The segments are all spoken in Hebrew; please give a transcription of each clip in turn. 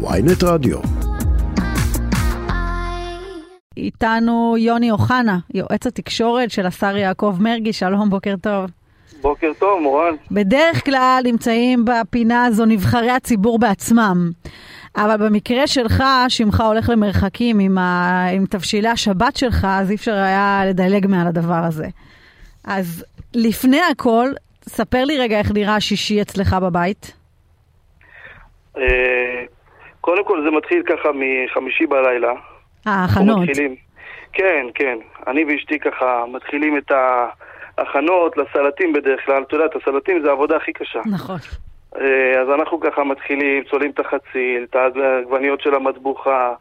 ויינט רדיו. איתנו יוני אוחנה, יועץ התקשורת של השר יעקב מרגי, שלום, בוקר טוב. בוקר טוב, מורן. בדרך כלל נמצאים בפינה הזו נבחרי הציבור בעצמם. אבל במקרה שלך, שמך הולך למרחקים עם, ה... עם תבשילי השבת שלך, אז אי אפשר היה לדלג מעל הדבר הזה. אז לפני הכל, ספר לי רגע איך נראה השישי אצלך בבית. אה, קודם כל זה מתחיל ככה מחמישי בלילה. ההכנות. מתחילים, כן, כן. אני ואשתי ככה מתחילים את ההכנות לסלטים בדרך כלל. את הסלטים זה העבודה הכי קשה. נכון. אה, אז אנחנו ככה מתחילים, צולעים את החציל, את העגבניות של המטבוחה.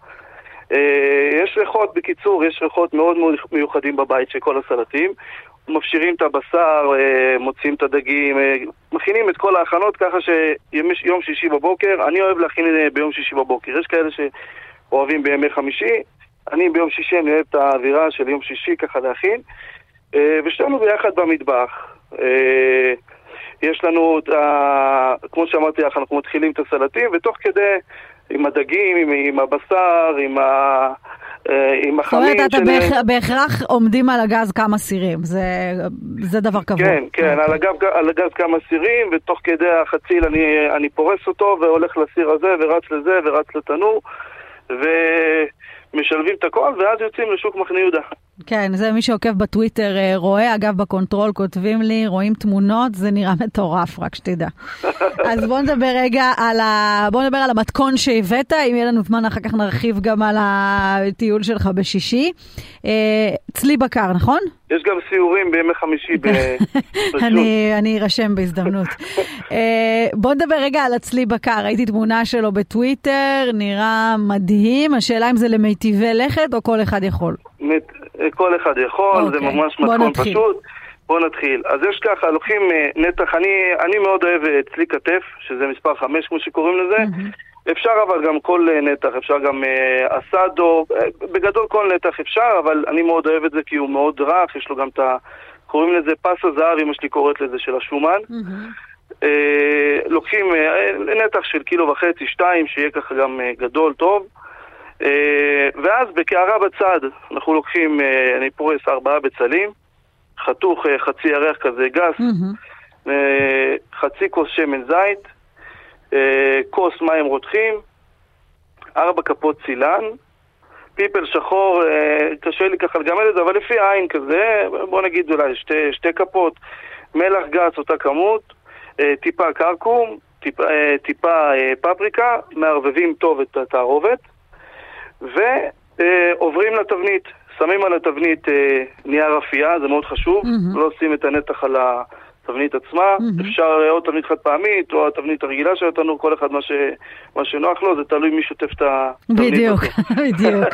אה, יש ריחות, בקיצור, יש ריחות מאוד מאוד מיוחדים בבית של כל הסלטים. מפשירים את הבשר, אה, מוציאים את הדגים, מכינים את כל ההכנות ככה שיום שישי בבוקר, אני אוהב להכין ביום שישי בבוקר. יש כאלה שאוהבים בימי חמישי, אני ביום שישי, אני אוהב את האווירה של יום שישי ככה להכין. ושתינו ביחד במטבח. יש לנו את ה... כמו שאמרתי לך, אנחנו מתחילים את הסלטים, ותוך כדי, עם הדגים, עם, עם הבשר, עם ה... אה, עם החמים זאת אומרת, אתה בהכ... בהכרח עומדים על הגז כמה סירים, זה, זה דבר קבוע. כן, כן, על הגז, על הגז כמה סירים, ותוך כדי החציל אני, אני פורס אותו, והולך לסיר הזה, ורץ לזה, ורץ לתנור, ומשלבים את הכל, ואז יוצאים לשוק מחנה יהודה. כן, זה מי שעוקב בטוויטר אה, רואה, אגב ב control כותבים לי, רואים תמונות, זה נראה מטורף, רק שתדע. אז בוא נדבר רגע על, ה... בוא נדבר על המתכון שהבאת, אם יהיה לנו זמן אחר כך נרחיב גם על הטיול שלך בשישי. אה, צלי בקר, נכון? יש גם סיורים בימי חמישי אני, אני ארשם בהזדמנות. אה, בוא נדבר רגע על הצלי בקר, ראיתי תמונה שלו בטוויטר, נראה מדהים, השאלה אם זה למיטיבי לכת או כל אחד יכול. כל אחד יכול, okay. זה אוקיי. ממש מתכון פשוט. בוא נתחיל. אז יש ככה, לוקחים uh, נתח, אני, אני מאוד אוהב uh, צלי כתף, שזה מספר 5 כמו שקוראים לזה. Mm-hmm. אפשר אבל גם כל uh, נתח, אפשר גם אסדו, בגדול כל נתח אפשר, אבל אני מאוד אוהב את זה כי הוא מאוד רך, יש לו גם את ה... קוראים לזה פס הזהב, אמא שלי קוראת לזה, של השומן. Mm-hmm. לוקחים נתח של קילו וחצי, שתיים, שיהיה ככה גם גדול, טוב. ואז בקערה בצד אנחנו לוקחים, אה, אני פורס ארבעה בצלים, חתוך אה, חצי ירח כזה גס, mm-hmm. חצי כוס שמן זית, כוס מים רותחים, ארבע כפות צילן, פיפל שחור, קשה לי ככה לגמד את זה, אבל לפי העין כזה, בוא נגיד אולי שתי, שתי כפות, מלח גס אותה כמות, טיפה קרקום, טיפה, טיפה פפריקה, מערבבים טוב את התערובת. ועוברים לתבנית. שמים על התבנית אה, נייר אפייה, זה מאוד חשוב, mm-hmm. לא עושים את הנתח על התבנית עצמה, mm-hmm. אפשר או תבנית חד פעמית או התבנית הרגילה של התנור, כל אחד מה, ש... מה שנוח לו, זה תלוי מי שוטף את התבנית בדיוק, בדיוק.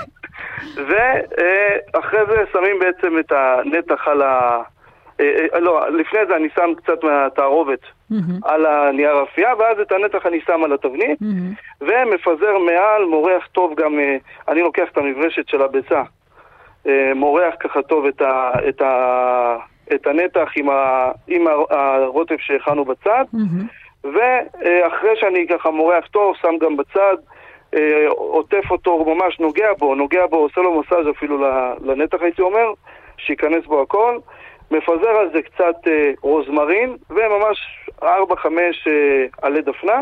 ואחרי זה שמים בעצם את הנתח על ה... אה, אה, לא, לפני זה אני שם קצת מהתערובת mm-hmm. על הנייר אפייה, ואז את הנתח אני שם על התבנית, mm-hmm. ומפזר מעל, מורח טוב גם, אה, אני לוקח את המברשת של הביצה, מורח ככה טוב את, ה, את, ה, את הנתח עם, ה, עם הרוטב שהכנו בצד, mm-hmm. ואחרי שאני ככה מורח טוב, שם גם בצד, עוטף אותו, ממש נוגע בו, נוגע בו, עושה לו מסאז' אפילו לנתח הייתי אומר, שייכנס בו הכל. מפזר על זה קצת אה, רוזמרין, וממש 4-5 אה, עלי דפנה,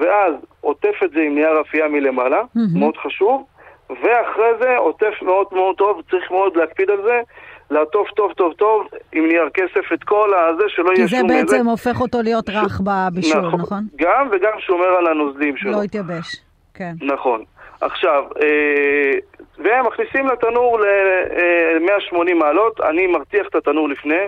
ואז עוטף את זה עם נייר אפייה מלמעלה, mm-hmm. מאוד חשוב, ואחרי זה עוטף מאוד מאוד טוב, צריך מאוד להקפיד על זה, לעטוף טוב טוב טוב עם נייר כסף את כל הזה, שלא יהיה שום נזק. כי זה בעצם הופך אותו להיות רך בבישול, נכון? נכון? גם וגם שומר על הנוזלים שלו. לא יתייבש, כן. נכון. עכשיו, אה, והם מכניסים לתנור ל-180 מעלות, אני מרתיח את התנור לפני,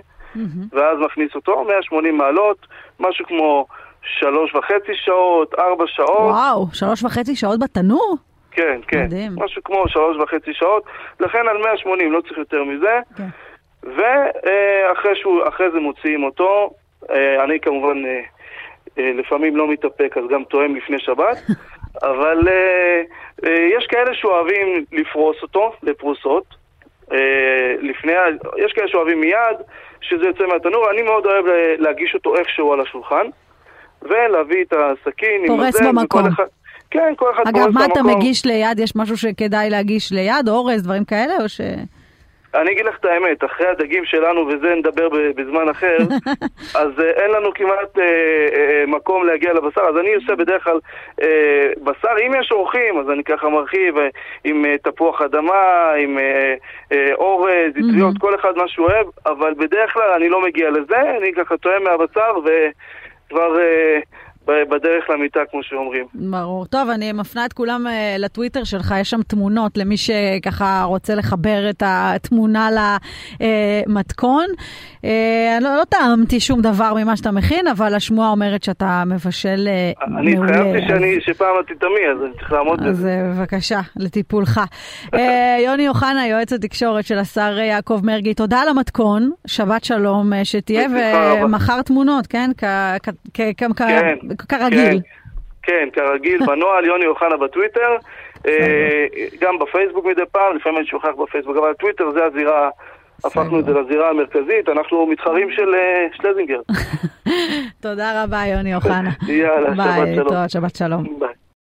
ואז מכניס אותו, 180 מעלות, משהו כמו שלוש וחצי שעות, ארבע שעות. וואו, שלוש וחצי שעות בתנור? כן, כן. מדהים. משהו כמו שלוש וחצי שעות, לכן על 180, לא צריך יותר מזה. כן. ואחרי זה מוציאים אותו, אה, אני כמובן אה, אה, לפעמים לא מתאפק, אז גם תואם לפני שבת. אבל יש כאלה שאוהבים לפרוס אותו לפרוסות. לפני, יש כאלה שאוהבים מיד, שזה יוצא מהתנור. אני מאוד אוהב להגיש אותו איכשהו על השולחן, ולהביא את הסכין. פורס במקום. אחד, כן, כל אחד אגב, מה אתה מגיש ליד? יש משהו שכדאי להגיש ליד? אורז, דברים כאלה? או ש... אני אגיד לך את האמת, אחרי הדגים שלנו, וזה נדבר בזמן אחר, אז uh, אין לנו כמעט uh, uh, מקום להגיע לבשר, אז אני עושה בדרך כלל uh, בשר, אם יש אורחים, אז אני ככה מרחיב uh, עם uh, תפוח אדמה, עם uh, uh, אורז, אטריות. כל אחד מה שהוא אוהב, אבל בדרך כלל אני לא מגיע לזה, אני ככה טועם מהבשר וכבר... Uh, בדרך למיטה, כמו שאומרים. ברור. טוב, אני מפנה את כולם uh, לטוויטר שלך, יש שם תמונות למי שככה רוצה לחבר את התמונה למתכון. Uh, אני לא, לא טעמתי שום דבר ממה שאתה מכין, אבל השמועה אומרת שאתה מבשל אני מעולה. אני התחייבתי שפעם את תטעמי, אז אני צריך לעמוד בזה. אז בבקשה, לטיפולך. יוני אוחנה, יועץ התקשורת של השר יעקב מרגי, תודה על המתכון, שבת שלום שתהיה, ומחר תמונות, כן? כן. כרגיל. כן, כן, כרגיל, בנוהל, יוני אוחנה בטוויטר, אה, גם בפייסבוק מדי פעם, לפעמים אני שוכח בפייסבוק, אבל הטוויטר זה הזירה, הפכנו את זה לזירה המרכזית, אנחנו מתחרים של אה, שלזינגר. תודה רבה, יוני אוחנה. יאללה, שבת שלום. ביי, שבת שלום.